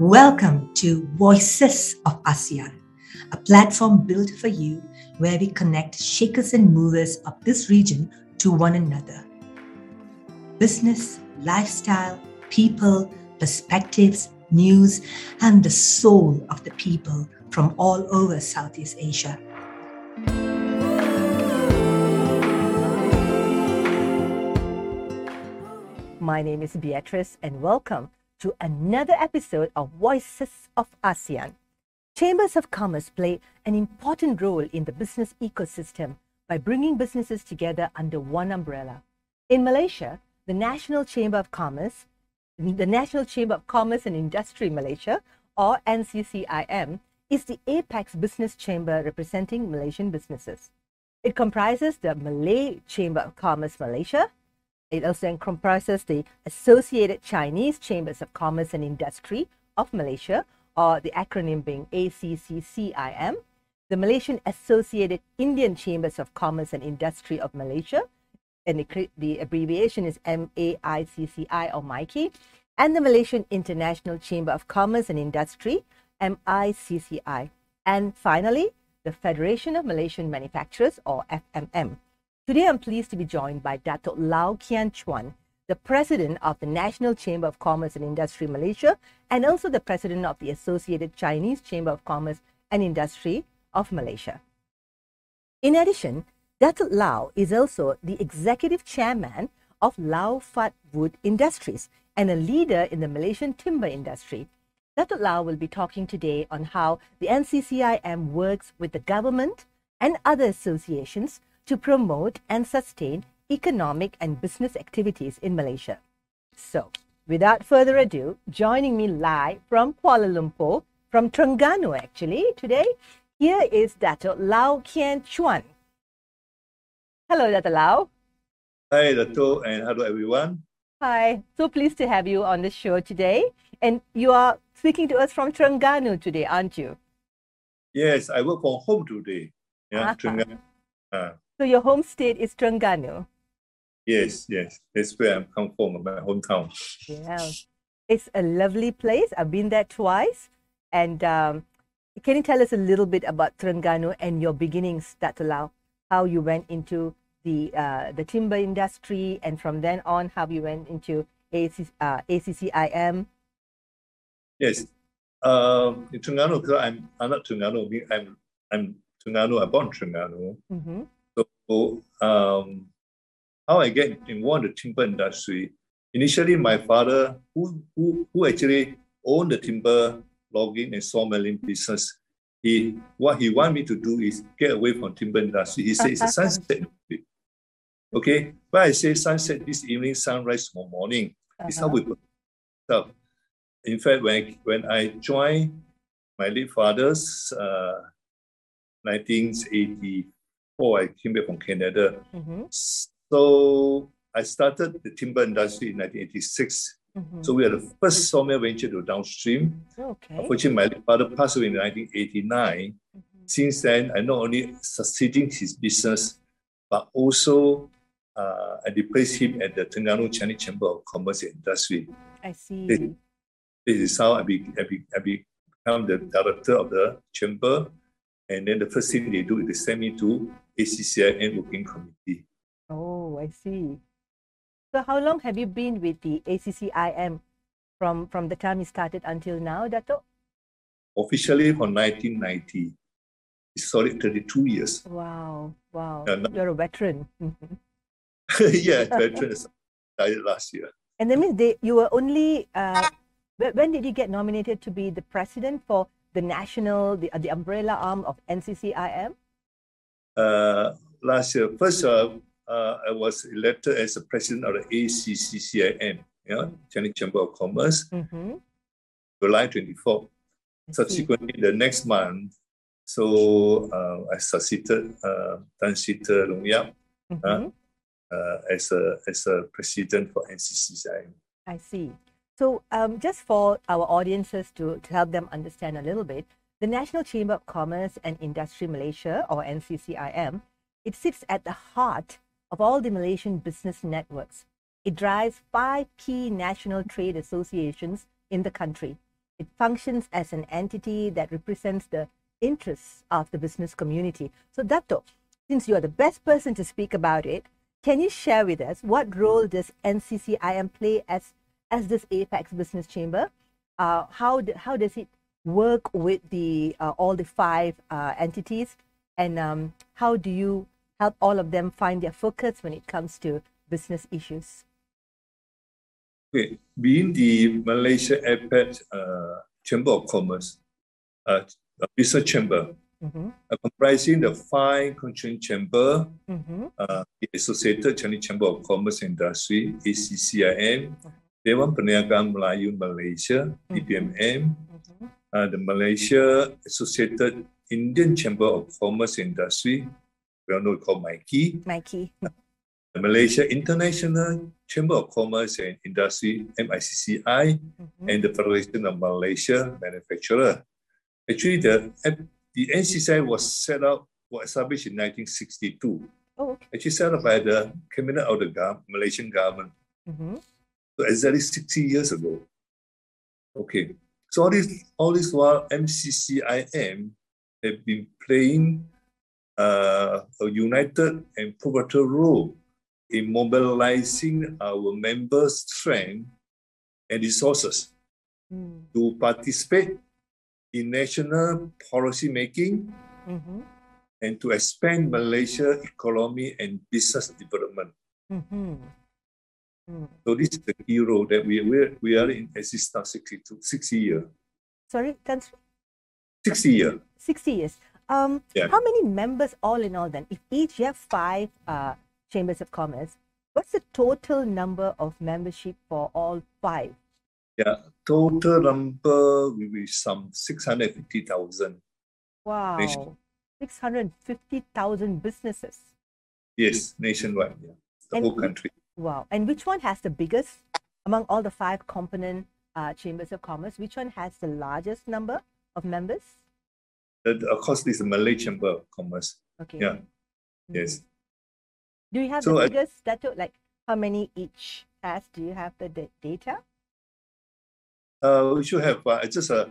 Welcome to Voices of ASEAN, a platform built for you where we connect shakers and movers of this region to one another. Business, lifestyle, people, perspectives, news, and the soul of the people from all over Southeast Asia. My name is Beatrice, and welcome to another episode of Voices of ASEAN. Chambers of Commerce play an important role in the business ecosystem by bringing businesses together under one umbrella. In Malaysia, the National Chamber of Commerce, the National Chamber of Commerce and Industry Malaysia, or NCCIM, is the apex business chamber representing Malaysian businesses. It comprises the Malay Chamber of Commerce Malaysia, it also oh comprises the Associated Chinese Chambers of Commerce and Industry of Malaysia, or the acronym being ACCCIM, the Malaysian Associated Indian Chambers of Commerce and Industry of Malaysia, and the, the abbreviation is MAICCI or MICI, and the Malaysian International Chamber of Commerce and Industry, MICCI. And finally, the Federation of Malaysian Manufacturers, or FMM. Today, I'm pleased to be joined by Dato Low Kian Chuan, the president of the National Chamber of Commerce and Industry Malaysia, and also the president of the Associated Chinese Chamber of Commerce and Industry of Malaysia. In addition, Dato Low is also the executive chairman of Lau Fat Wood Industries and a leader in the Malaysian timber industry. Dato Low will be talking today on how the NCCIM works with the government and other associations to promote and sustain economic and business activities in Malaysia. So, without further ado, joining me live from Kuala Lumpur, from Terengganu actually, today, here is Dato Low Kian Chuan. Hello, Dato Low. Hi, Dato, and hello, everyone. Hi, so pleased to have you on the show today. And you are speaking to us from Terengganu today, aren't you? Yes, I work from home today. Yeah, uh-huh. Terengganu. Uh. So your home state is Terengganu? Yes, yes. That's where I'm come from, my hometown. Yeah. It's a lovely place. I've been there twice. And um, can you tell us a little bit about Terengganu and your beginnings, Dato How you went into the uh, the timber industry, and from then on, how you went into AC, uh, ACCIM? Yes. Um, in Terengganu, because I'm, I'm not Terengganu, I'm, I'm Terengganu, I'm born in Terengganu. Mm-hmm. So um, how I get involved in the timber industry, initially my father, who, who, who actually owned the timber logging and sawmilling business, he what he want me to do is get away from timber industry. He said it's a sunset. Okay, but I say sunset this evening, sunrise tomorrow morning. Uh-huh. It's not with stuff. In fact, when when I joined my late father's uh, 1980 before I came back from Canada. Mm-hmm. So I started the timber industry in 1986. Mm-hmm. So we are the first sawmill venture to downstream. Okay. Unfortunately, my father passed away in 1989. Mm-hmm. Since then, I not only succeeding his business, but also uh, I replaced him at the Terengganu Chinese Chamber of Commerce and Industry. I see. This, this is how I, be, I, be, I become the director of the chamber. And then the first thing they do is they send me to ACCIM working committee. Oh, I see. So how long have you been with the ACCIM from, from the time you started until now, Dato? Officially from 1990. It's solid 32 years. Wow, wow. Uh, You're a veteran. yeah, veteran started last year. And that means they, you were only, uh, when did you get nominated to be the president for the national, the, the umbrella arm of NCCIM? uh, last year. First, uh, uh, I was elected as the president of the ACCCIM, yeah, Chinese Chamber of Commerce, mm-hmm. July 24. Subsequently, the next month, so uh, I succeeded uh, Tan Sri Ter Leong Yap mm-hmm. uh, uh, as, a, as a president for NCCCIM. I see. So, um, just for our audiences to, to help them understand a little bit, the National Chamber of Commerce and Industry Malaysia, or NCCIM, it sits at the heart of all the Malaysian business networks. It drives five key national trade associations in the country. It functions as an entity that represents the interests of the business community. So, Dato, since you are the best person to speak about it, can you share with us what role does NCCIM play as, as this Apex Business Chamber? Uh, how, do, how does it work with the uh, all the five uh, entities? And um, how do you help all of them find their focus when it comes to business issues? Okay, being the Malaysia Apex uh, Chamber of Commerce, uh, business chamber, mm-hmm. uh, comprising the five constituent chamber, mm-hmm. uh, the Associated Chinese Chamber of Commerce and Industry, ACCIM, Dewan Perniagaan Melayu Malaysia, DPMM, mm-hmm. uh, the Malaysia Associated Indian Chamber of Commerce and Industry, we all know called MIKI. MIKI. the Malaysia International Chamber of Commerce and Industry, MICCI, mm-hmm. and the Federation of Malaysia Manufacturer. Actually, the, the NCCI was set up, was established in 1962. Oh, okay. Actually set up by the Cabinet of the Go- Malaysian government. Mm-hmm. So exactly 60 years ago. Okay. So all this, all this while, NCCIM have been playing uh, a united and pivotal role in mobilizing our members' strength and resources mm. to participate in national policy making mm-hmm. and to expand Malaysia economy and business development. Mm-hmm. Mm. So this is the key role that we we, we are in existence 62, 60 years. Sorry, that's 60 years. 60 years. Um, yeah. How many members all in all then? If each you have five uh, chambers of commerce, what's the total number of membership for all five? Yeah, total number will be some 650,000. Wow. Nation. 650,000 businesses. Yes, nationwide. Yeah. The and, whole country. Wow. And which one has the biggest among all the five component uh, chambers of commerce? Which one has the largest number of members? of course, this is the Malay Chamber of Commerce. Okay. Yeah. Mm-hmm. Yes. Do you have so, the figures that like how many each has? Do you have the data? Uh, we should have, but uh, just uh,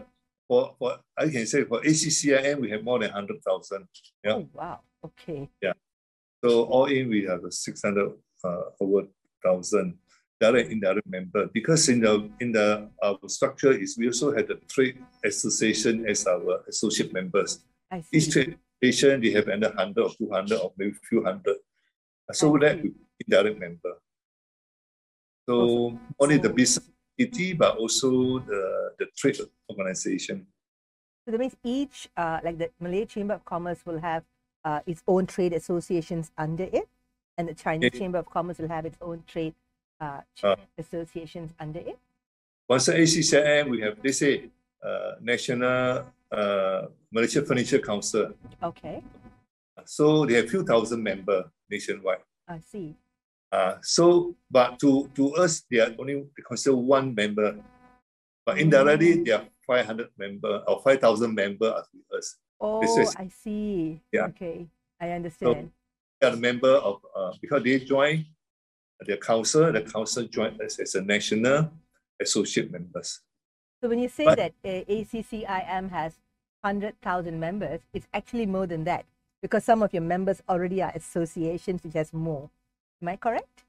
for, for I can say for ACCIM we have more than hundred thousand. Yeah. Oh wow. Okay. Yeah. So all in we have six hundred uh, over thousand direct indirect member because in the in the our structure is we also have the trade association as our associate members. Each trade association they have under hundred or two hundred or maybe few hundred. So that indirect member. So only the business entity but also the, the trade organization. So that means each uh, like the Malay Chamber of Commerce will have uh, its own trade associations under it, and the Chinese Chamber of Commerce will have its own trade uh, uh, associations under it? Once the ACCIM, we have, they say, uh, National uh, Malaysia Furniture Council. Okay. So they have few thousand member nationwide. I see. Uh, so, but to, to us, they are only consider one member. But indirectly, they are 500 member or 5,000 member as with us. Oh, I see. Yeah. Okay, I understand. So are a member of, uh, because they join the council, the council joined us as a national associate members. So when you say but, that uh, ACCIM has 100,000 members, it's actually more than that because some of your members already are associations which has more. Am I correct?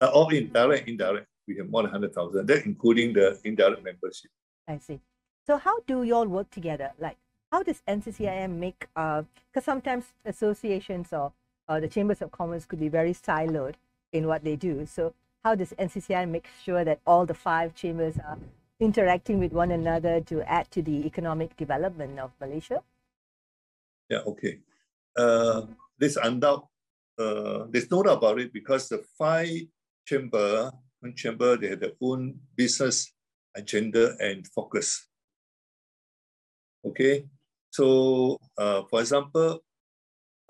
Uh, all in direct, indirect, we have more than 100,000, that including the indirect membership. I see. So how do you all work together? Like, how does NCCIM make, because uh, sometimes associations or uh, the chambers of commerce could be very siloed in what they do. So how does NCCI make sure that all the five chambers are interacting with one another to add to the economic development of Malaysia? Yeah, okay. Uh, there's undoubt, uh, there's no doubt about it because the five chamber, one chamber, they have their own business agenda and focus. Okay, so uh, for example,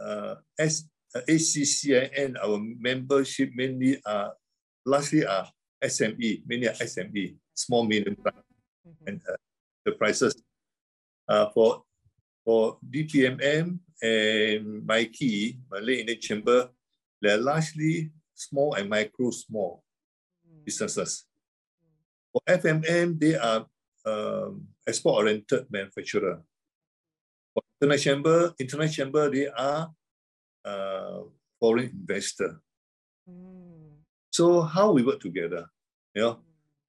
uh, as ACCIM, our membership mainly are largely are SME, mainly are SME, small medium mm-hmm. and uh, the prices uh, for for DPMM and MIKI, Malay Indian Chamber, they're largely small and micro small mm. businesses. For FMM, they are um, export-oriented manufacturer. For International Chamber, International Chamber, they are uh, foreign investor. Mm. So how we work together, you know?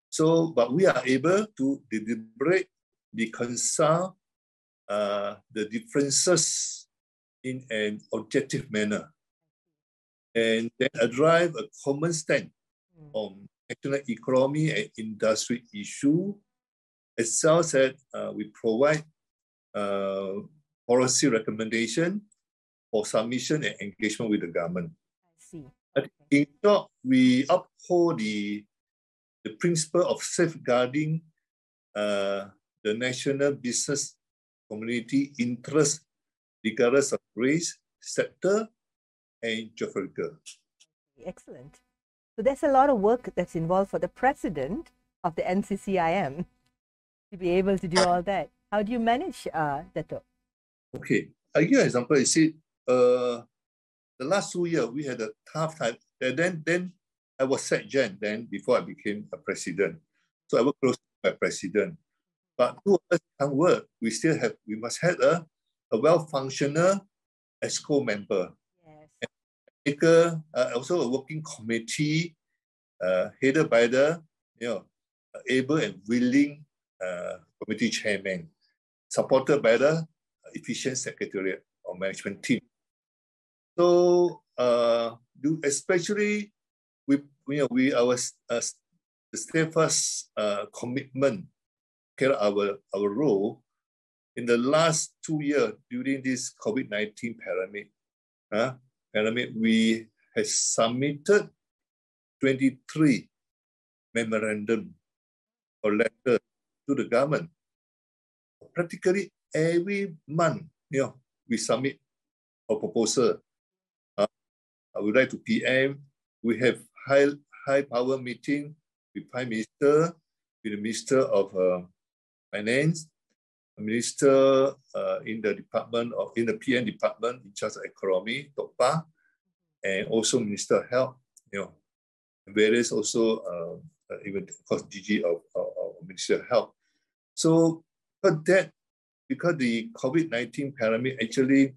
So, but we are able to deliberate, reconcile uh, the differences in an objective manner and then drive a common stand mm. on national economy and industry issue, as well as uh, we provide uh, policy recommendation for submission and engagement with the government. I see. Okay. In short, we uphold the, the principle of safeguarding uh, the national business community interest regardless of race, sector, and geographical. Excellent. So there's a lot of work that's involved for the president of the NCCIM to be able to do all that. How do you manage uh, that? Okay, I give you an example. You see, uh, the last two years we had a tough time. And then, then I was set gen then before I became a president. So I worked close to my president. But two of us can work. We still have, we must have a, a well-functional EXCO member uh, also a working committee uh, headed by the you know able and willing uh, committee chairman, supported by the efficient secretariat or management team. So, uh, do especially we you know we our uh, steadfast uh, commitment carry our our role in the last two years during this COVID nineteen pandemic. Uh, pandemic, we have submitted 23 memorandum or letter to the government. Practically every month, you know, we submit a proposal. Uh, I would like to PM. We have high high power meeting with Prime Minister, with the Minister of uh, Finance, minister uh, in the department of in the PM department in charge of economy, Tok Pa, and also Minister of Health, you know, various also uh, even of course DG of, of, of Minister of Health. So, but that because the COVID-19 pandemic actually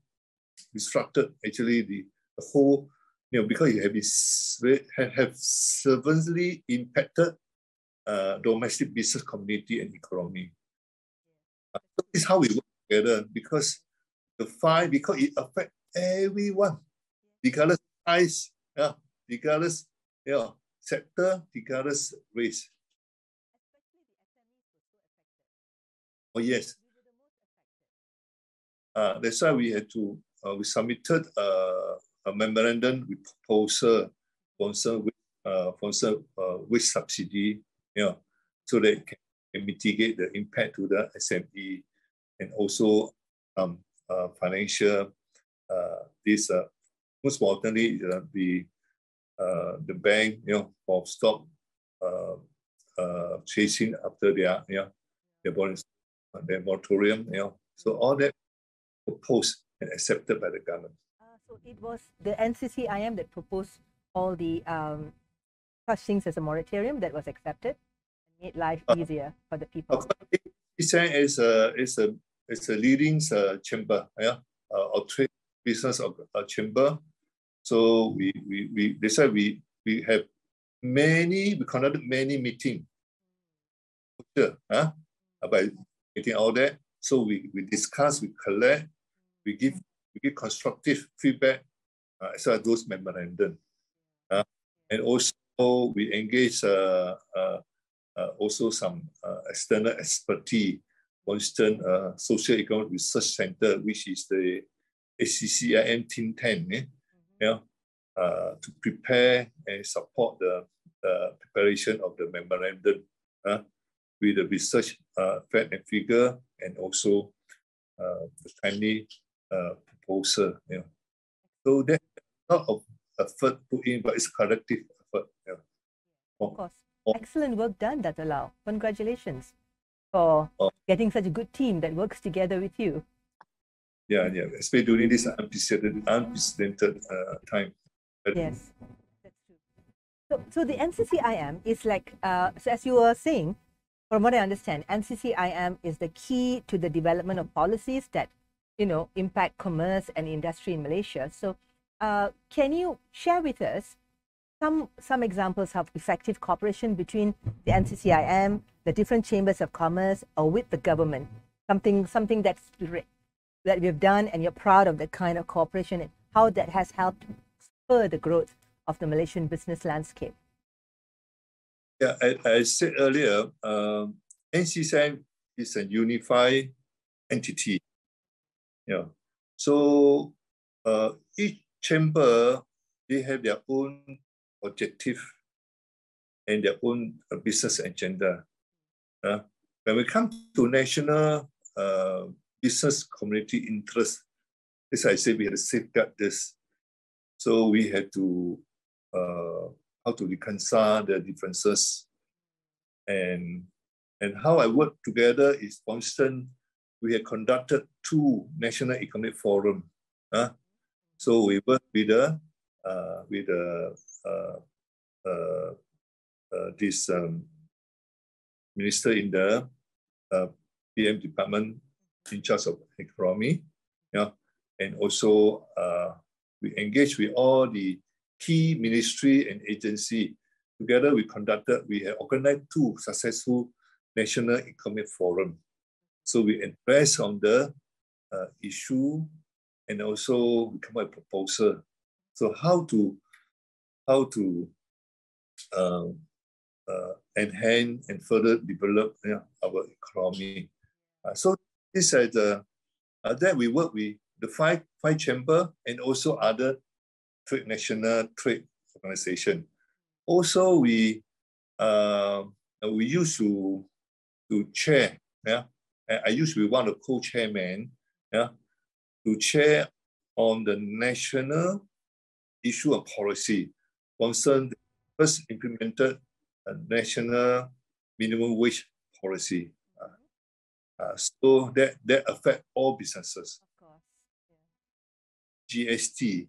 disrupted actually the, the whole, you know, because it have, been, have, severely impacted uh, domestic business community and economy. So this is how we work together because the fight, because it affects everyone, regardless size, yeah, regardless, yeah, sector, regardless race. Oh yes. Uh, that's why we had to, uh, we submitted uh, a memorandum with proposal, sponsor with, uh, sponsor uh, with subsidy, yeah, so that it can mitigate the impact to the SME and also um, uh, financial. Uh, this uh, most importantly, uh, the uh, the bank, you know, for stop uh, uh, chasing after their, you know, their bonus, uh, their moratorium, you know. So all that proposed and accepted by the government. Uh, so it was the NCCIM that proposed all the um, such things as a moratorium that was accepted and made life uh, easier for the people? Design is a is a is a leading uh, chamber, yeah, uh, or trade business of uh, chamber. So we we we that's why we we have many we conducted many meeting. Sure, huh? About meeting all that. So we we discuss, we collect, we give give constructive feedback uh, as well as those memorandum. Uh, and also we engage uh, uh, uh, also some uh, external expertise. For instance, uh, Social Economic Research Center, which is the ACCIM Team 10, eh? Mm-hmm. yeah, uh, to prepare and support the, the preparation of the memorandum uh, with the research uh, fact and figure and also uh, the timely uh, proposal. Yeah. So there's a lot of effort put in, but it's collective effort. Yeah. Of course. Excellent work done, Dato Congratulations for oh. getting such a good team that works together with you. Yeah, yeah, especially during this unprecedented, unprecedented uh, time. Yes, that's true. So, so the NCCIM is like, uh, so as you were saying, from what I understand, NCCIM is the key to the development of policies that, you know, impact commerce and industry in Malaysia. So, uh, can you share with us some some examples of effective cooperation between the NCCIM, the different chambers of commerce, or with the government? Something something that's that we've done, and you're proud of that kind of cooperation, and how that has helped spur the growth of the Malaysian business landscape. Yeah, I, I said earlier, um, NCCIM is a unified entity. Yeah, so uh, each chamber they have their own objective and their own uh, business agenda. Uh, when we come to national uh, business community interest, as I said, we have to safeguard this. So we had to uh, how to reconcile the differences and and how I work together is constant. We have conducted two national economic forum. Uh, so we work with the uh, with the uh, uh, uh, this um, minister in the uh, PM department in charge of economy, yeah, and also uh, we engage with all the key ministry and agency. Together, we conducted, we have organized two successful national economic forum. So we address on the uh, issue and also come up with proposal. So how to how to uh, uh, enhance and further develop our economy. Uh, so this is the uh, that we work with the five five chamber and also other trade national trade organization. Also, we uh, we used to to chair. Yeah, I used to be one of the co-chairmen. Yeah, to chair on the national issue of policy concern first implemented a national minimum wage policy. Uh, uh, so that that affect all businesses. Of course. Yeah. GST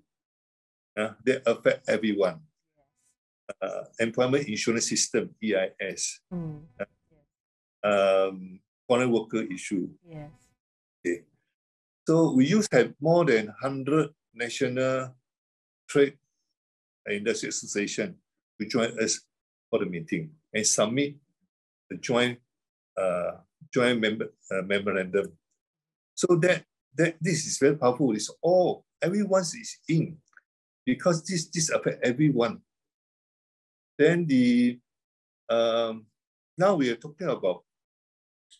uh, that affect everyone. Uh, employment insurance system, EIS. Mm. Um, foreign worker issue. Yes. Okay. So we used to have more than 100 national trade and industry association to join us for the meeting and submit the joint uh, joint member, uh, memorandum. So that that this is very powerful. It's all everyone is in because this this affect everyone. Then the um, now we are talking about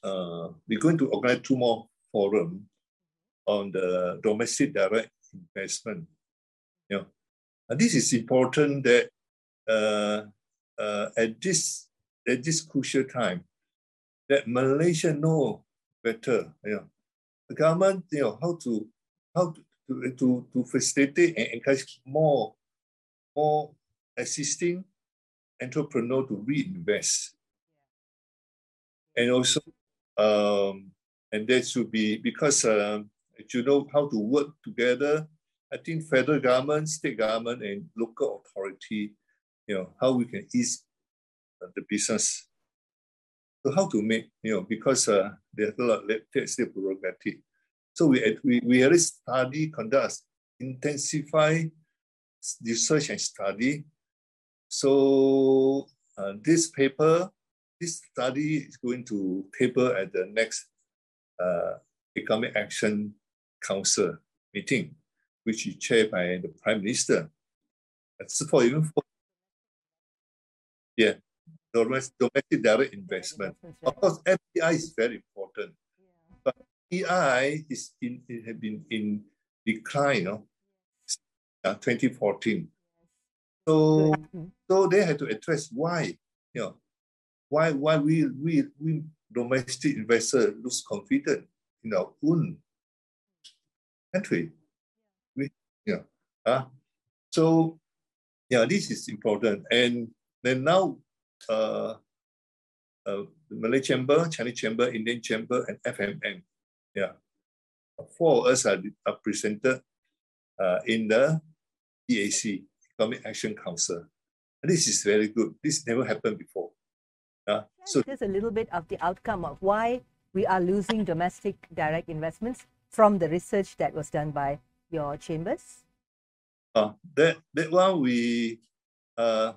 uh, we're going to organize two more forum on the domestic direct investment. Know, and this is important that uh, uh, at this at this crucial time that Malaysia know better. Know, the government, you know, how to how to to, to, facilitate and encourage more, more existing entrepreneur to reinvest. And also, um, and that should be because um, you know how to work together. I think federal government, state government, and local authority, you know, how we can ease the business. So how to make, you know, because uh, there's a lot of still prerogative. So we, we, we already study, conduct, intensify research and study. So uh, this paper, this study is going to paper at the next uh, Economic Action Council meeting, which is chaired by the Prime Minister. That's for even for yeah, domestic direct investment. Of course, FDI is very important. But EI is in it had been in decline, you know, uh, 2014. So so they had to address why, you know, why why we we we domestic investors lose confidence in our own country. We know, uh, so yeah, this is important. And then now uh, uh, the Malay Chamber, Chinese Chamber, Indian Chamber, and FMM yeah. Four of us are, are presented uh, in the EAC, Economic Action Council. And this is very good. This never happened before. Uh, so there's a little bit of the outcome of why we are losing domestic direct investments from the research that was done by your chambers? Uh, that, that one we, uh,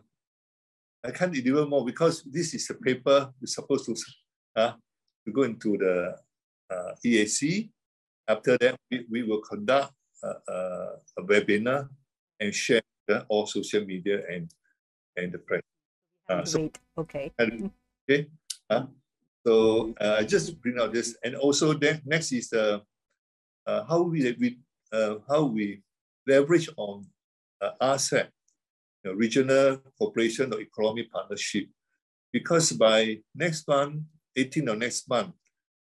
I can't deliver more because this is a paper we're supposed to, uh, to go into the uh, EAC. After that, we, we will conduct a, a, a webinar and share all social media and, and the press. Uh, so, okay. Okay. Uh, so uh, I just bring out this, and also then next is uh, uh, how we, we uh, how we leverage on uh, you know, regional cooperation or economic partnership, because by next month, 18 of next month,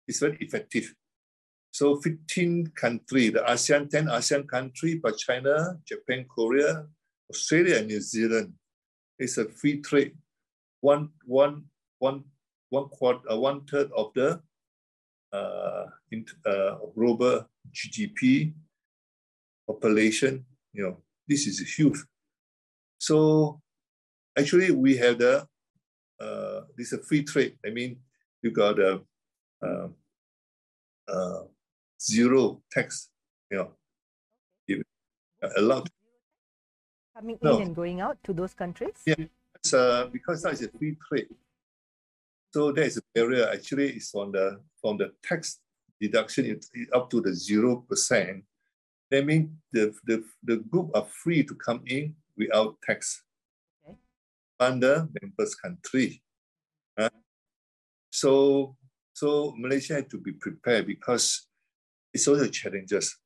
it's very effective. So 15 countries, the ASEAN, 10 ASEAN countries, but China, Japan, Korea, Australia, and New Zealand, it's a free trade. One, one, one one quarter, uh, one third of the uh, in, uh, global GDP population. You know, this is huge. So actually, we have the uh, this is a free trade. I mean, you got a uh, uh, zero tax. You know, allowed coming no. in and going out to those countries. Yeah, uh, because that is a free trade. So there is a barrier. Actually, it's on the from the tax deduction it's up to the zero percent. That means the, the the group are free to come in without tax okay. under members country. Uh, so so Malaysia had to be prepared because it's also challenges.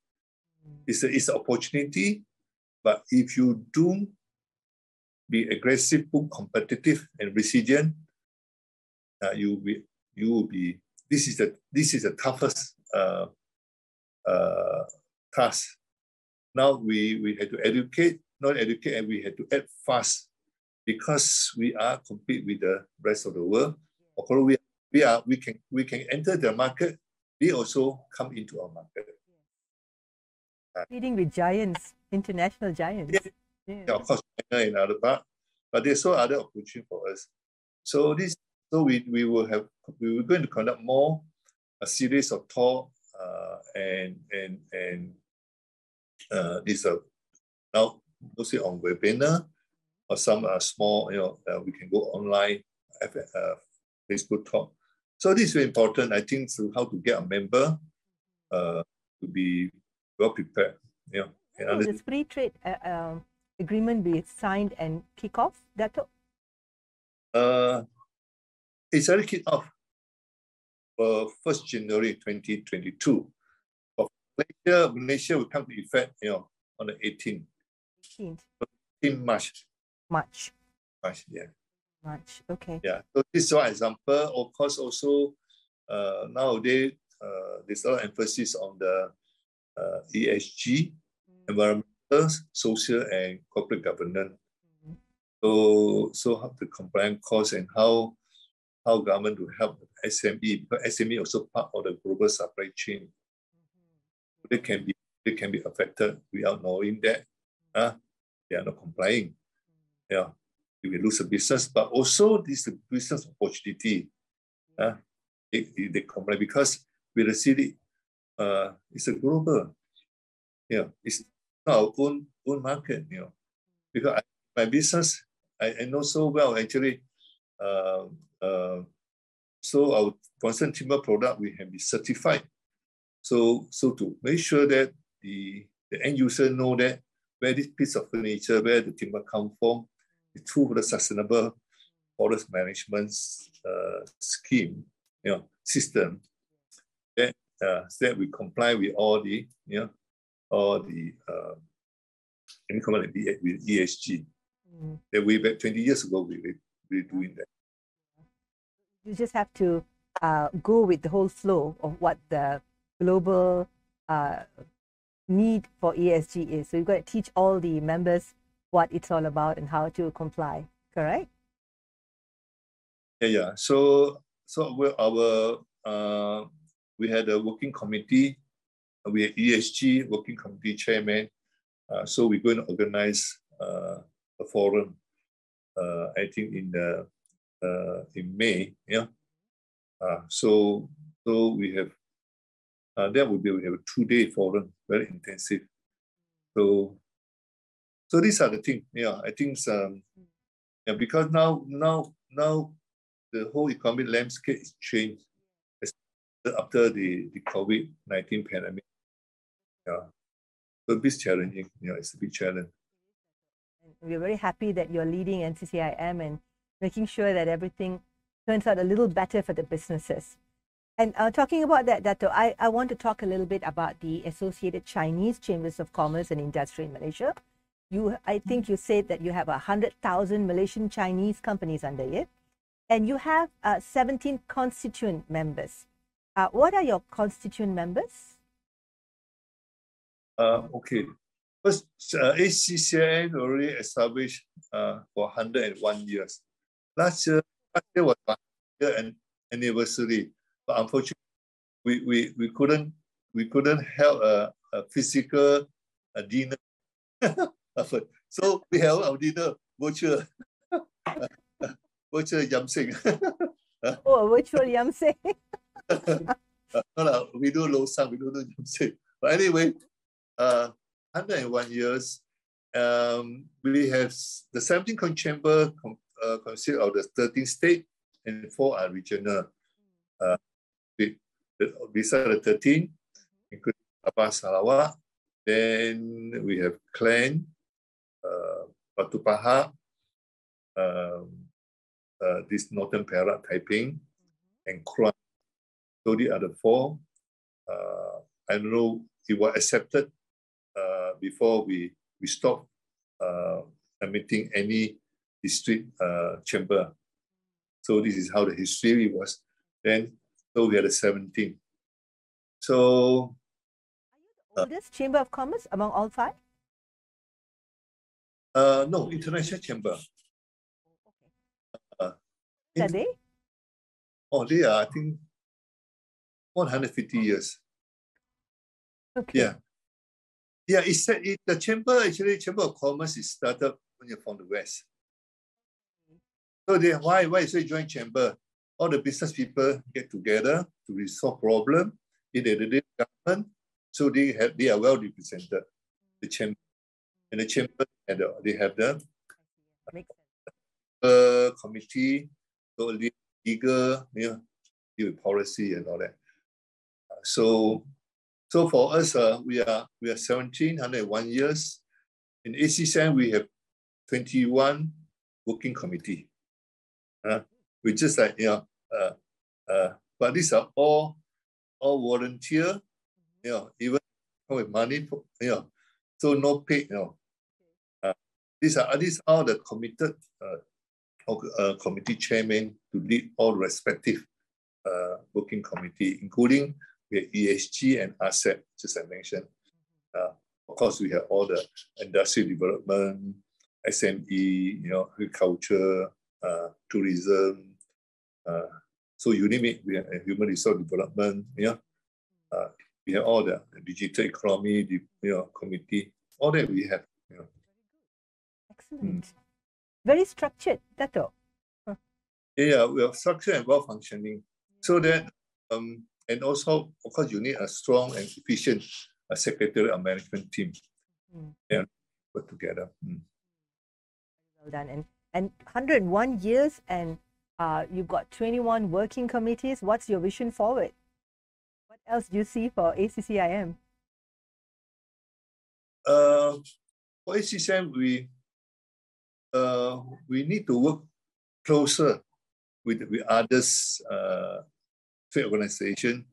Mm. It's a, it's an opportunity, but if you do be aggressive, competitive, and resilient, uh, you will be you will be this is the this is the toughest uh, uh, task. Now we we had to educate, not educate, and we had to act fast because we are compete with the rest of the world. Although we we are we can we can enter the market, they also come into our market. Competing with giants, international giants. Yeah, yeah. yeah of course, China and other part, but there's so other opportunity for us. So this so we, we will have we were going to conduct more a series of talk uh, and and and uh, these are now mostly on webinar or some uh, small you know uh, we can go online uh, Facebook talk. So this is very important. I think to how to get a member uh, to be well prepared. Yeah. Will this free trade uh, um, agreement be signed and kick off? That. Uh, it's already kicked off for 1st January 2022. Of Malaysia, Malaysia will come to effect you know, on the 18th. 18th. 18 March. March. March, yeah. March, okay. Yeah, so this is one example. Of course, also uh, nowadays, uh, there's a lot of emphasis on the uh, ESG, mm. environmental, social, and corporate governance. Mm. So, so how the compliance cost and how how government to help SME because SME also part of the global supply chain. Mm-hmm. They can be they can be affected without knowing that uh, they are not complying. Mm-hmm. Yeah, you will lose a business, but also this business opportunity. Uh, they, they comply because with the city, uh, it's a global. Yeah, it's not our own own market. You know, because I, my business I, I know so well actually. Uh, uh, so our concerned timber product we have be certified. So so to make sure that the, the end user know that where this piece of furniture, where the timber come from, the through the sustainable forest management uh, scheme, you know, system, that uh, that we comply with all the, you know, all the uh, any comment with ESG. Mm. That way back 20 years ago, we were, we were doing that you just have to uh, go with the whole flow of what the global uh, need for ESG is. So you've got to teach all the members what it's all about and how to comply. Correct? Yeah, yeah. So, so we're our uh, we had a working committee. We had ESG working committee chairman. Uh, so we're going to organize uh, a forum. Uh, I think in the uh, in May. Yeah. Uh, so so we have uh, that will be we have a two day forum, very intensive. So so these are the things. Yeah, I think um, yeah, because now now now the whole economic landscape is changed after the, the COVID 19 pandemic. Yeah. So bit challenging. Yeah, it's a bit challenging. We're very happy that you're leading NCCIM and making sure that everything turns out a little better for the businesses. And uh, talking about that, Dato, I, I want to talk a little bit about the Associated Chinese Chambers of Commerce and Industry in Malaysia. You, I think you said that you have 100,000 Malaysian Chinese companies under it, and you have uh, 17 constituent members. Uh, what are your constituent members? Uh, okay. First, uh, ACCN already established uh, for 101 years. Last year, last year was one year anniversary, but unfortunately, we, we, we couldn't we couldn't have a, a physical a dinner. so we held our dinner virtual, virtual yamsing. oh, virtual yamsing. no, no, we do low we don't do yamsing. But anyway, uh, 101 years, um, we have the 17 chamber uh, consist of the 13 state and four are regional. Uh, beside the 13, including Sabah Sarawak, then we have Klang, uh, Batu Pahat, um, uh, this Northern Perak Taiping, and Kluang. So the four, uh, I don't know, if it was accepted uh, before we, we stopped uh, admitting any district uh, chamber. So this is how the history was. Then, so we had a 17. So. Are you the oldest chamber of commerce among all five? Uh, no, international chamber. Uh, in, are they? Oh, they are, I think, 150 years. Okay. Yeah. Yeah, it's it, the chamber actually chamber of commerce is started from the west. So they why why is it joint chamber? All the business people get together to resolve problem in the government. So they have they are well represented. The chamber and the chamber and the, they have the uh, committee, so legal, you know, deal with policy and all that. Uh, so so for us, uh, we are we are 1701 years. In ACCN, we have 21 working committee. Uh, we just like, you know, uh, uh, but these are all all volunteer, you know, even with money, you know, so no paid, you know. Uh, these are these are the committed uh, uh, committee chairman to lead all respective uh, working committee, including we have ESG and asset, just I mentioned. Uh, of course, we have all the industry development, SME, you know, agriculture, uh, tourism. Uh, so you name it, we have human resource development, yeah. Uh, we have all the digital economy, the you know, committee, all that we have. You know. Excellent. Mm. Very structured, that's all. Huh. Yeah, we are structured and well functioning. So that um, and also, of course, you need a strong and efficient uh, secretary and management team. Mm. Yeah, put together. Mm. Well done. And, and 101 years and uh, you've got 21 working committees. What's your vision forward? What else do you see for ACCIM? Uh, for ACCIM, we, uh, we need to work closer with, with others uh, trade organization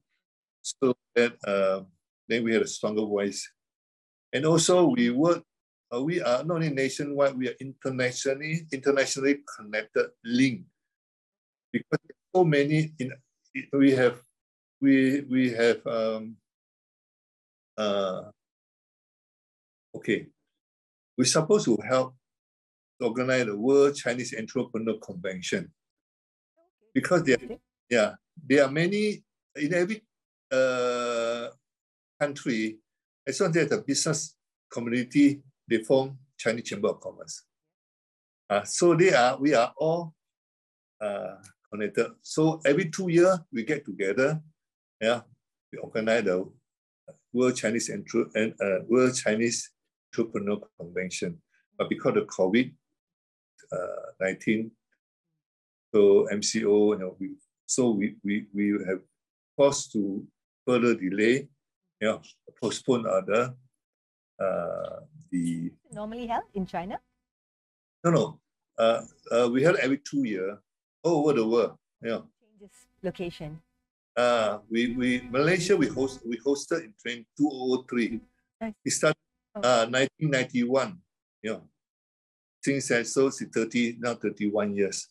so that uh, then we had a stronger voice. And also we work, uh, we are not only nationwide, we are internationally, internationally connected link. Because so many, in, we have, we, we have, um, uh, okay, we're supposed to help organize the World Chinese Entrepreneur Convention because they are, yeah, there are many in every uh, country, as long as a business community, they form Chinese Chamber of Commerce. Uh, so they are, we are all uh, connected. So every two years we get together. Yeah, we organize the World Chinese and uh, World Chinese Entrepreneur Convention. But because of COVID uh, 19, so MCO, you know, we, so we, we, we have forced to further delay, you know, postpone other uh, the normally held in China. No, no. Uh, uh, we held every two year all over the world. Yeah. Changes location. Uh, we, we Malaysia we host we hosted in 2003. Nice. It started oh. uh, 1991. Yeah. Since then, so it's 30 now 31 years.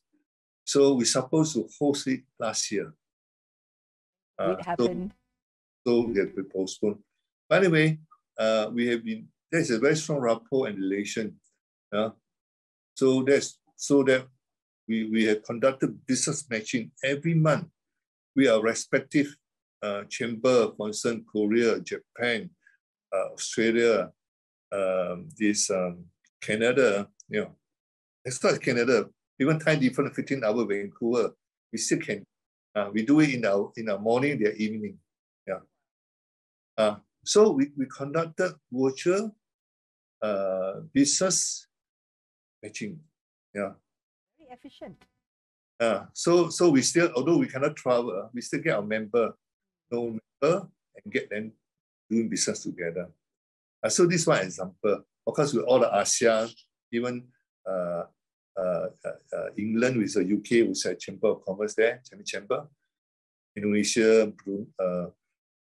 So we're supposed to host it last year. Uh, it happened. So, so we have to postpone. By the way, uh, we have been there's a very strong rapport and relation. Uh, so that's so that we, we have conducted business matching every month. We are respective uh, chamber, for instance, Korea, Japan, uh, Australia, um, this um, Canada, you know, it's not Canada, even time different 15 hour Vancouver, we still can. Uh, we do it in our in our morning, their evening. Yeah. Uh, so we, we conducted virtual uh, business matching. Yeah. Very efficient. Uh, so so we still, although we cannot travel, we still get our member, no member, and get them doing business together. Uh, so this one example. Of course, with all the ASEAN, even uh, uh, uh, uh England with the UK, with a Chamber of Commerce there, Chinese Chamber, Indonesia, uh,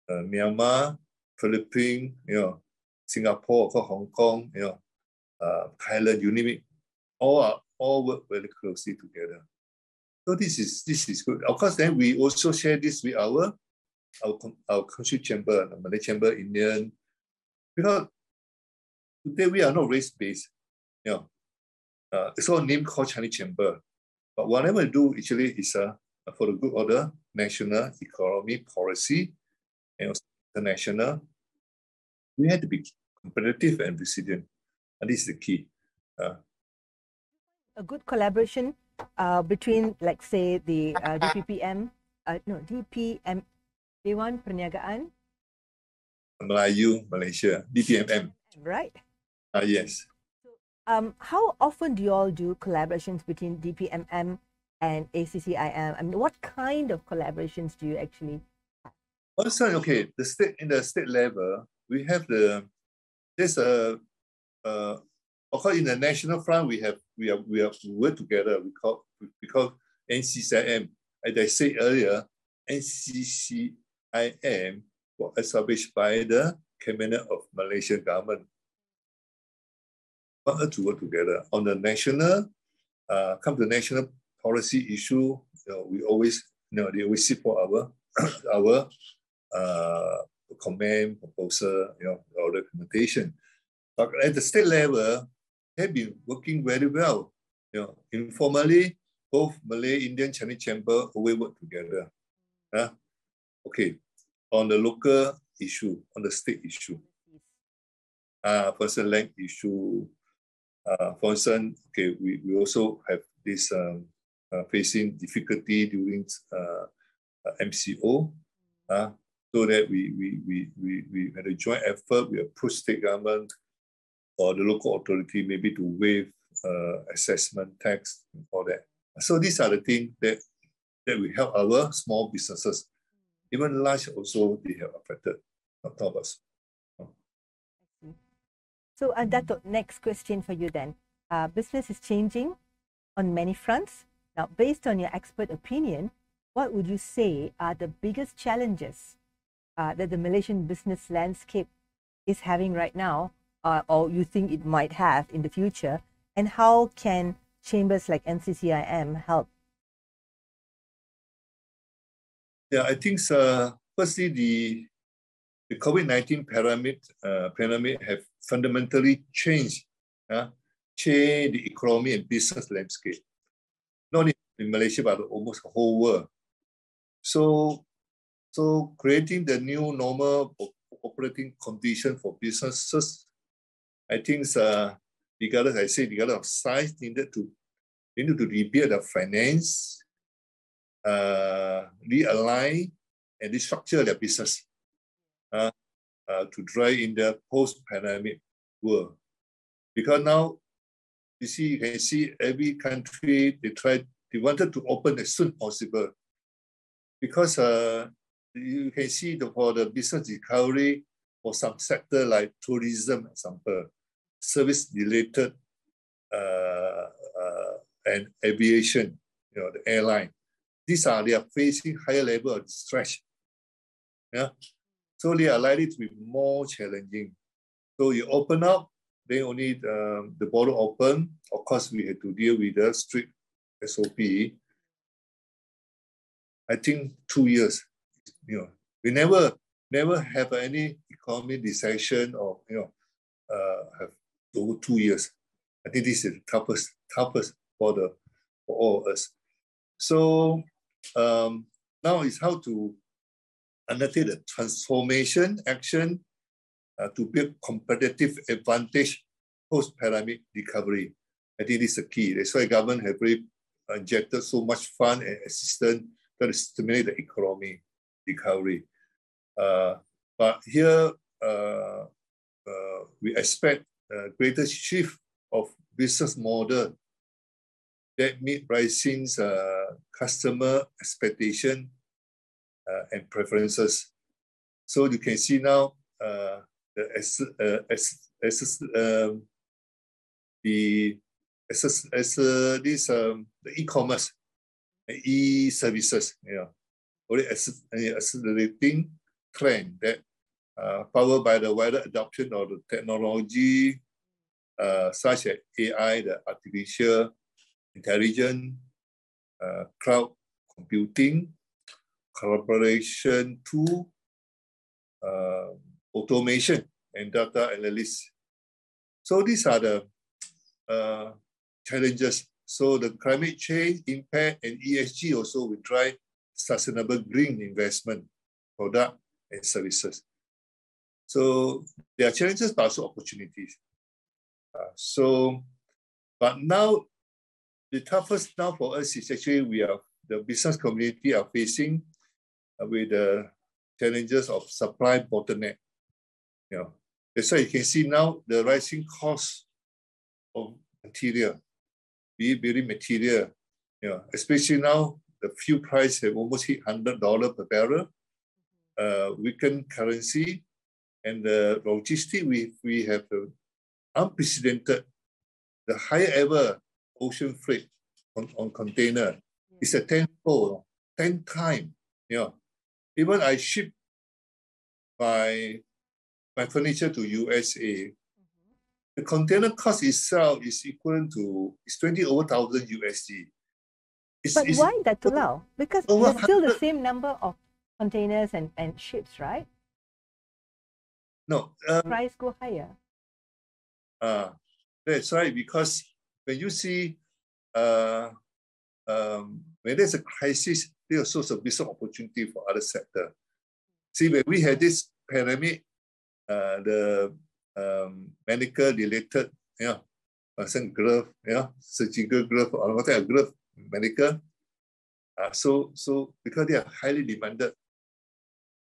uh, Myanmar, Philippines, you know, Singapore, or Hong Kong, you know, uh, Thailand, you name it, all are all work very closely together. So this is this is good. Of course, then we also share this with our our our country chamber, the Malay chamber, Indian, because today we are not race based. You know, uh, it's all name called Chinese chamber, but whatever we do actually is uh, for the good order, national economy policy, and also international we had to be competitive and resilient. And this is the key. Uh, a good collaboration uh, between, like, say, the uh, DPPM, uh, no, DPM, Dewan Perniagaan? Melayu, Malaysia, DPMM. Right. Uh, yes. Um, how often do you all do collaborations between DPMM and ACCIM? I mean, what kind of collaborations do you actually have? Also, okay, the state in the state level, we have the there's a uh, of course in the national front we have we are we we work together we call because NCCIM as I said earlier NCCIM was established by the cabinet of Malaysian government want to work together on the national uh, come to national policy issue you know, we always you know they always support our our uh, comment, proposal, you know, or documentation. But at the state level, they've been working very well. You know, informally, both Malay, Indian, Chinese chamber always work together. Huh? Okay, on the local issue, on the state issue. Uh, for instance, land issue. Uh, for instance, okay, we, we also have this um, uh, facing difficulty during uh, MCO. Uh, so that we, we, we, we, we had a joint effort, we approached state government or the local authority maybe to waive uh, assessment tax and all that. So these are the things that, that will help our small businesses. Even large also, they have affected, not us. So uh, that next question for you then. Uh, business is changing on many fronts. Now, based on your expert opinion, what would you say are the biggest challenges uh, that the Malaysian business landscape is having right now, uh, or you think it might have in the future, and how can chambers like NCCIM help? Yeah, I think uh, firstly the the COVID nineteen pandemic uh, pandemic have fundamentally changed, uh, changed the economy and business landscape, not only in Malaysia but almost the whole world. So so creating the new normal operating condition for businesses, I think uh, regardless, I say regardless of size, needed to needed to rebuild the finance, uh, realign and restructure their business uh, uh, to drive in the post-pandemic world. Because now, you see, you can see every country, they try, they wanted to open as soon as possible. Because uh, you can see the, for the business recovery for some sector like tourism, example, service-related uh, uh, and aviation, you know, the airline. These are, they are facing higher level of stress. Yeah. So they are likely to be more challenging. So you open up, then only um, the border open. Of course, we had to deal with the strict SOP. I think two years. You know, we never never have any economic recession or you know uh, have over two years. I think this is the toughest toughest for the for all of us. So um, now is how to undertake the transformation action uh, to build competitive advantage post-pandemic recovery. I think this is the key. That's why government have really injected so much fund and assistance to stimulate the economy recovery. Uh, but here, uh, uh we expect a greater shift of business model that meet rising uh, customer expectation uh, and preferences. So you can see now uh, the as, uh, as, as, um, the as, as uh, this um, the e-commerce e-services yeah already accelerating trend that uh, powered by the wider adoption of the technology uh, such as AI, the artificial intelligence, uh, cloud computing, collaboration tool, uh, automation, and data analysis. So these are the uh, challenges. So the climate change impact and ESG also will drive sustainable green investment, product and services. So there are challenges but also opportunities. Uh, so, but now the toughest now for us is actually we are the business community are facing with the challenges of supply bottleneck. Know, that's why you can see now the rising cost of material, be it building material, you know, especially now the fuel price have almost hit hundred dollar per barrel. Uh, weakened currency and the logistic we we have the unprecedented, the higher ever ocean freight on, on container. It's a tenfold, ten time. You know, even I ship my my furniture to USA. Mm-hmm. The container cost itself is equivalent to it's twenty over thousand USD. It's, but it's, why that allow? Because there's still the same number of containers and, and ships, right? No. Um, Price go higher. Uh, that's right, because when you see uh, um, when there's a crisis, there's a source of business opportunity for other sector. See, when we had this pandemic, uh, the um, medical related, you know, some glove, know, surgical glove, or what type of glove, medical. Uh, so, so because they are highly demanded.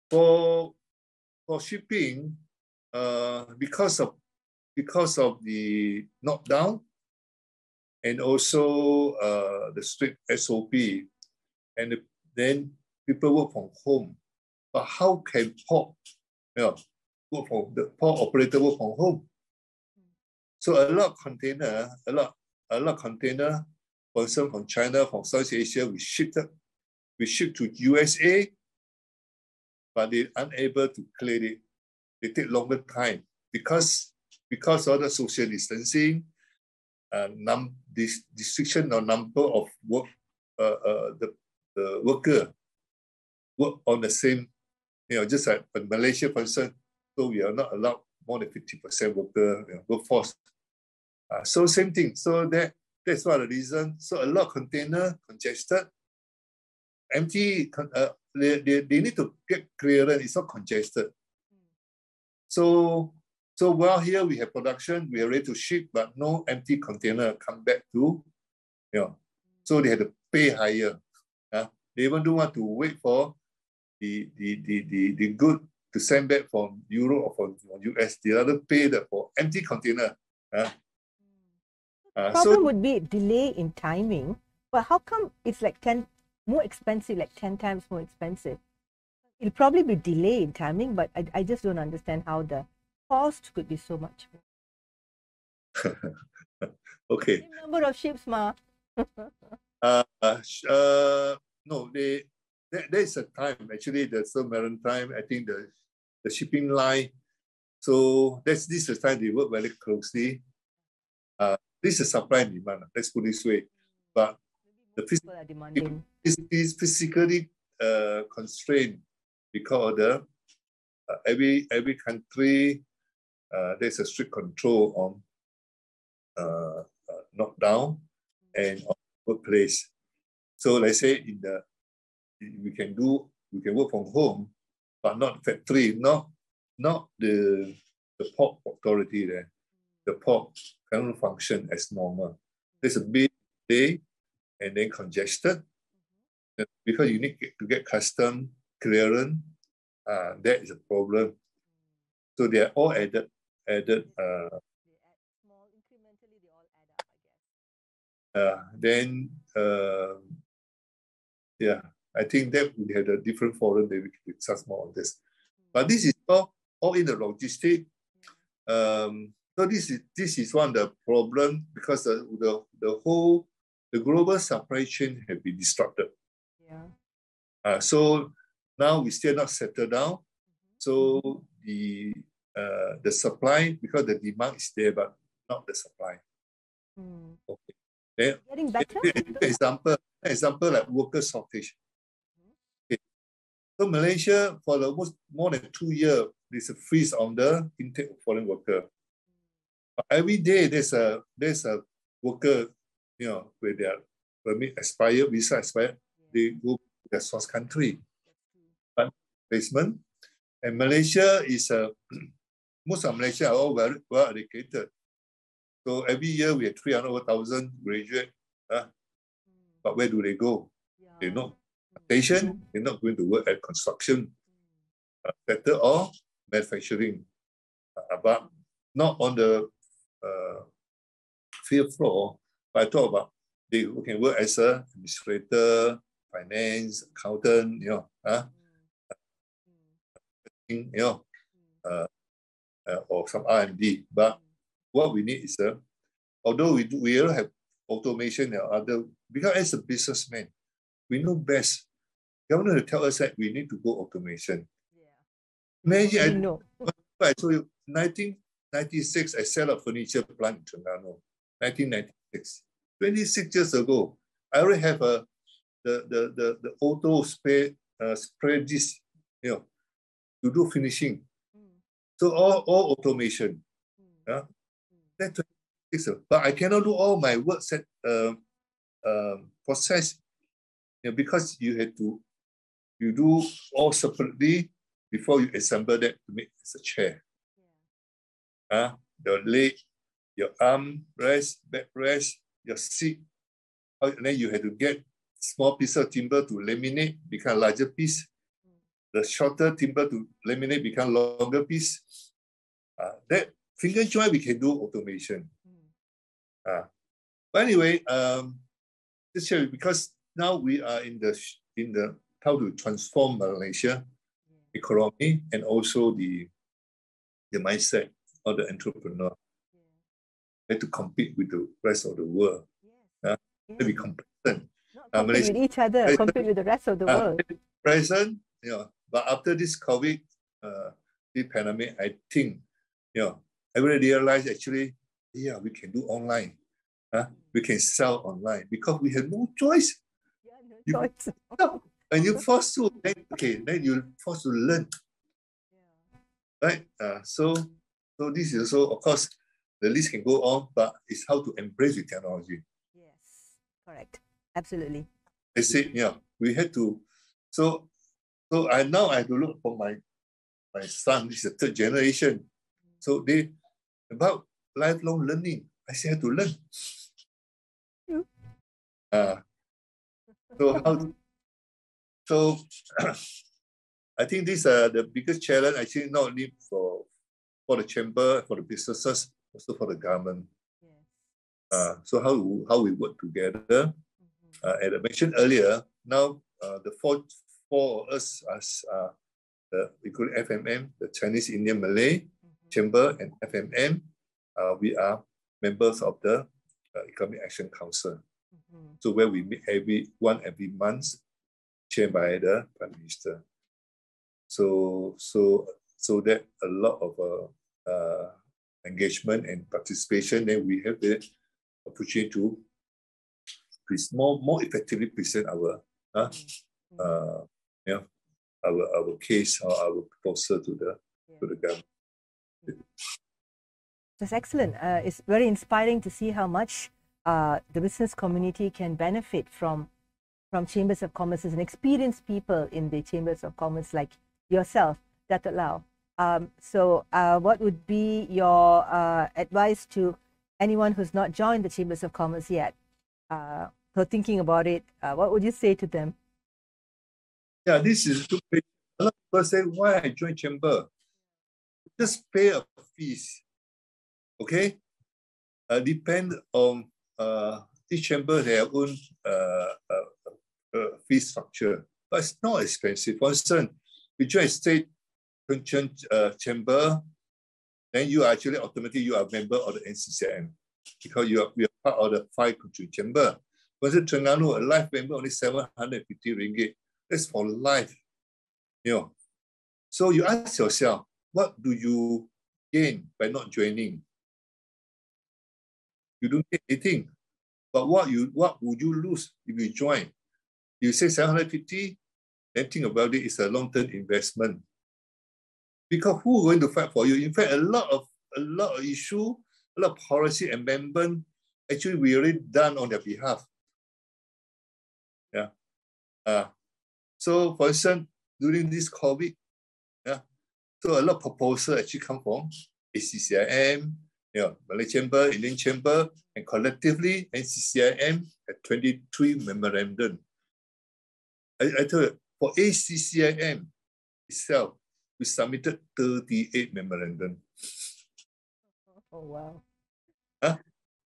For, for shipping, uh, because of because of the knockdown, and also uh, the strict SOP, and then people work from home. But how can port, you know, work from the port operator work from home? So a lot of container, a lot, a lot of container, for example, from China, from South Asia, we shipped, we shipped to USA, but they're unable to clear it. They take longer time because because of the social distancing, uh, num this restriction or number of work uh, uh, the, the worker work on the same, you know, just like in Malaysia, instance, so we are not allowed more than 50% worker you know, workforce. Uh, so same thing. So that that's one of the reason. So a lot of container congested, empty, uh, they, they, they need to get clearance, it's not congested. So so while here we have production, we are ready to ship, but no empty container come back to, you know. So they had to pay higher. Uh, They even don't want to wait for the the the the, the good to send back from Europe or from, from US. They rather pay the for empty container. Uh, uh, problem so, would be delay in timing. But how come it's like ten more expensive, like ten times more expensive? It'll probably be delay in timing, but I, I just don't understand how the cost could be so much okay. Same number of ships, ma. uh, uh, no, they there, there's a time actually. There's a maritime. I think the the shipping line. So that's this is the time they work very closely. Uh, this is supply and demand. Let's put it this way. But the physical is, is physically uh, constrained because of the uh, every every country uh, there's a strict control on uh, uh, knockdown and on workplace. So let's say in the we can do we can work from home, but not factory, not not the the port authority there. The port cannot function as normal. There's a big day and then congested because you need to get custom clearance. Uh, that is a problem. So they are all added added uh, uh, then uh, yeah, I think that we had a different forum that we can discuss more on this. But this is all, all in the logistic. Um, so this is this is one of the problem because the, the the whole the global supply chain have been disrupted. Yeah. Uh, so now we still not settled down. So the uh, the supply because the demand is there, but not the supply. Mm. Getting better. Example, example like worker shortage. Mm-hmm. Okay. So Malaysia for the most more than two years, there's a freeze on the intake of foreign worker. But every day there's a there's a worker, you know, with their permit expired, visa expired, they go to their source country. But placement. And Malaysia is a most of Malaysia are all well, well educated. So every year we have 300,000 graduates. Huh? But where do they go? Yeah. They're not station, they're not going to work at construction uh, sector or manufacturing. Uh, but not on the uh, field floor, but I talk about they can work as a administrator, finance, accountant, you know, huh? you know, uh, uh, or some R&D. But what we need is a, although we do, we all have automation and other, because as a businessman, we know best. Government tell us that we need to go automation. Yeah. Imagine, I, know. I told you, 1996, I set up furniture plant in Terengganu. 1996, 26 years ago. I already have a the the the, the auto spray uh, spray this, you know, to do finishing. Mm. So all, all automation. Mm. Yeah? That but I cannot do all my work set uh, uh, process you know, because you had to you do all separately before you assemble that to make as a chair. Yeah. Uh, the leg, your arm rest, back rest, your seat. And then you had to get small piece of timber to laminate, become larger piece. Mm. The shorter timber to laminate become longer piece. Uh, that finger joint we can do automation. Uh, but anyway, um, just share because now we are in the in the how to transform Malaysia yeah. economy and also the the mindset of the entrepreneur. Yeah. to compete with the rest of the world. Yeah. Uh, yeah. be complacent. uh, Malaysia, with each other, present, compete with the rest of the uh, world. Present, you know, but after this COVID, uh, the pandemic, I think, you know, everybody realized actually, yeah, we can do online. Huh? We can sell online because we have no choice. Yeah, no you, choice. no. And you force to, then, okay, then you force to learn. Yeah. Right? Uh, so, so this is also, of course, the list can go on, but it's how to embrace the technology. Yes, correct. Absolutely. I said, yeah, we had to. So, so I now I have to look for my my son. This is the third generation. So they about lifelong learning. I I have to learn. Uh, so how so I think this uh the biggest challenge actually not only for for the chamber, for the businesses, also for the government. Yes. Uh, so how how we work together. Mm-hmm. Uh, as I mentioned earlier, now uh, the four four of us as uh, the we call FMM, the Chinese Indian Malay. Chamber and FMM, uh, we are members of the uh, Economic Action Council. Mm-hmm. So where we meet every one every month, chaired by the Prime Minister. So so so that a lot of uh, uh, engagement and participation, then we have the opportunity to more more effectively present our uh, mm-hmm. uh, yeah, our our case or our proposal to the yeah. to the government. That's excellent. Uh, it's very inspiring to see how much uh, the business community can benefit from from chambers of commerce and experienced people in the chambers of commerce like yourself, Dato Low. Um, so, uh, what would be your uh, advice to anyone who's not joined the chambers of commerce yet? Uh, thinking about it, uh, what would you say to them? Yeah, this is. A lot of people say, "Why I join chamber?" Just pay a fees okay? Uh, depend on uh, each chamber their own uh, uh, uh, fee structure, but it's not expensive. For instance, you join a state pension uh, chamber, then you are actually automatically you are a member of the NCCM because you are, you are part of the five country chamber. For instance, Terengganu, a life member only 750 ringgit. That's for life. You know. So you ask yourself, what do you gain by not joining? you don't get anything. But what you what would you lose if you join? You say 750, then think about it, it's a long-term investment. Because who going to fight for you? In fact, a lot of a lot of issue, a lot of policy amendment, actually we already done on their behalf. Yeah. Uh, so for instance, during this COVID, so a lot of proposal actually come from ACCIM, you know, Malay Chamber, Indian Chamber, and collectively NCCIM had 23 memorandum. I, I tell you, for ACCIM itself, we submitted 38 memorandum. Oh, wow. Huh?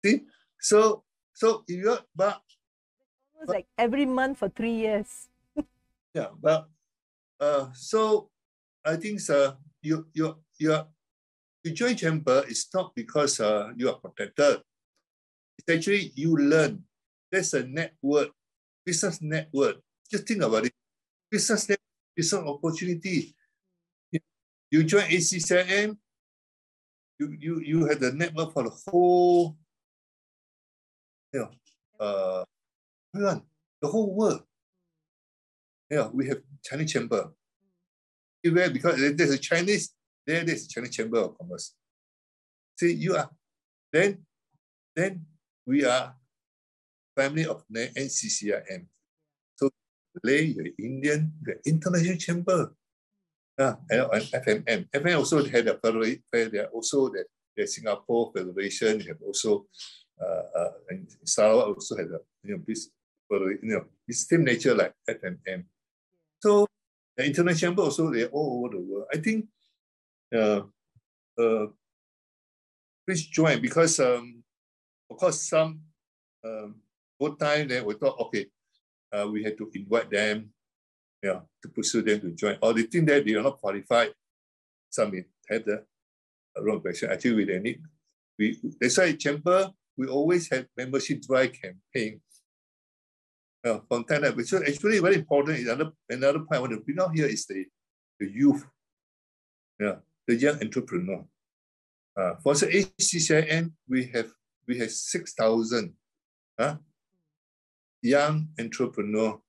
See? So, so if you but, almost but, like every month for three years. yeah, but uh, so I think uh, you you you you join chamber is not because uh, you are protected. It's actually you learn. There's a network, business network. Just think about it. Business network, business opportunity. You join ACCM, you, you, you have the network for the whole, you know, uh, the whole world. Yeah, we have Chinese chamber. Everywhere because there's a Chinese there there is a Chinese Chamber of Commerce. See, you are, then, then we are family of NCCIM. So Malay, you're Indian, you're International Chamber. Yeah, and, FMM. FMM also had a they also the, the Singapore Federation, have also, uh, uh, and Sarawak also had a, you know, this, you know, it's same nature like FMM. So the Internet Chamber also, they're all over the world. I think uh, uh, please join because um, of course some um, time then we thought okay uh, we had to invite them yeah to pursue them to join. Or they think that they are not qualified. Some had the wrong question. Actually we need. We that's why chamber we always have membership drive campaign uh, from time to so actually very important another another point I want to bring out here is the the youth yeah the young entrepreneur. Uh, for the ACCIM, we have we have 6,000 uh, young entrepreneur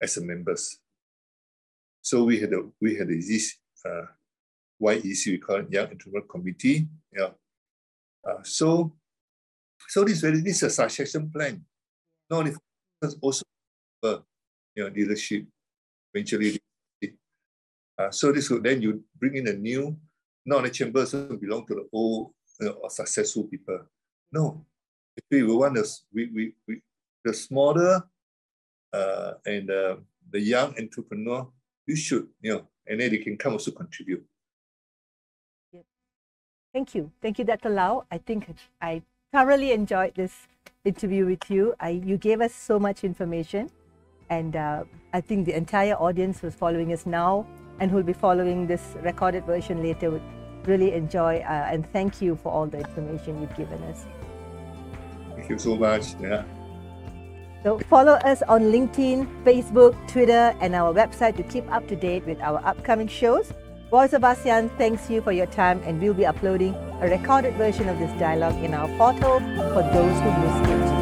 as members. So we had a, we had a, this uh, YEC, we call it Young Entrepreneur Committee. Yeah. Uh, so so this very this is a succession plan. Not only also you know, leadership, eventually. Uh, so this would then you bring in a new not the chamber doesn't belong to the old you know, successful people. No, actually we want the we, we, we the smaller uh, and uh, the young entrepreneur, you should, you know, and then they can come also contribute. Thank you. Thank you, Dr. Low. I think I thoroughly enjoyed this interview with you. I, you gave us so much information, and uh, I think the entire audience who's following us now and who'll be following this recorded version later would really enjoy uh, and thank you for all the information you've given us. Thank you so much. Yeah. So follow us on LinkedIn, Facebook, Twitter, and our website to keep up to date with our upcoming shows. Voice of ASEAN thanks you for your time, and we'll be uploading a recorded version of this dialogue in our portal for those who missed it.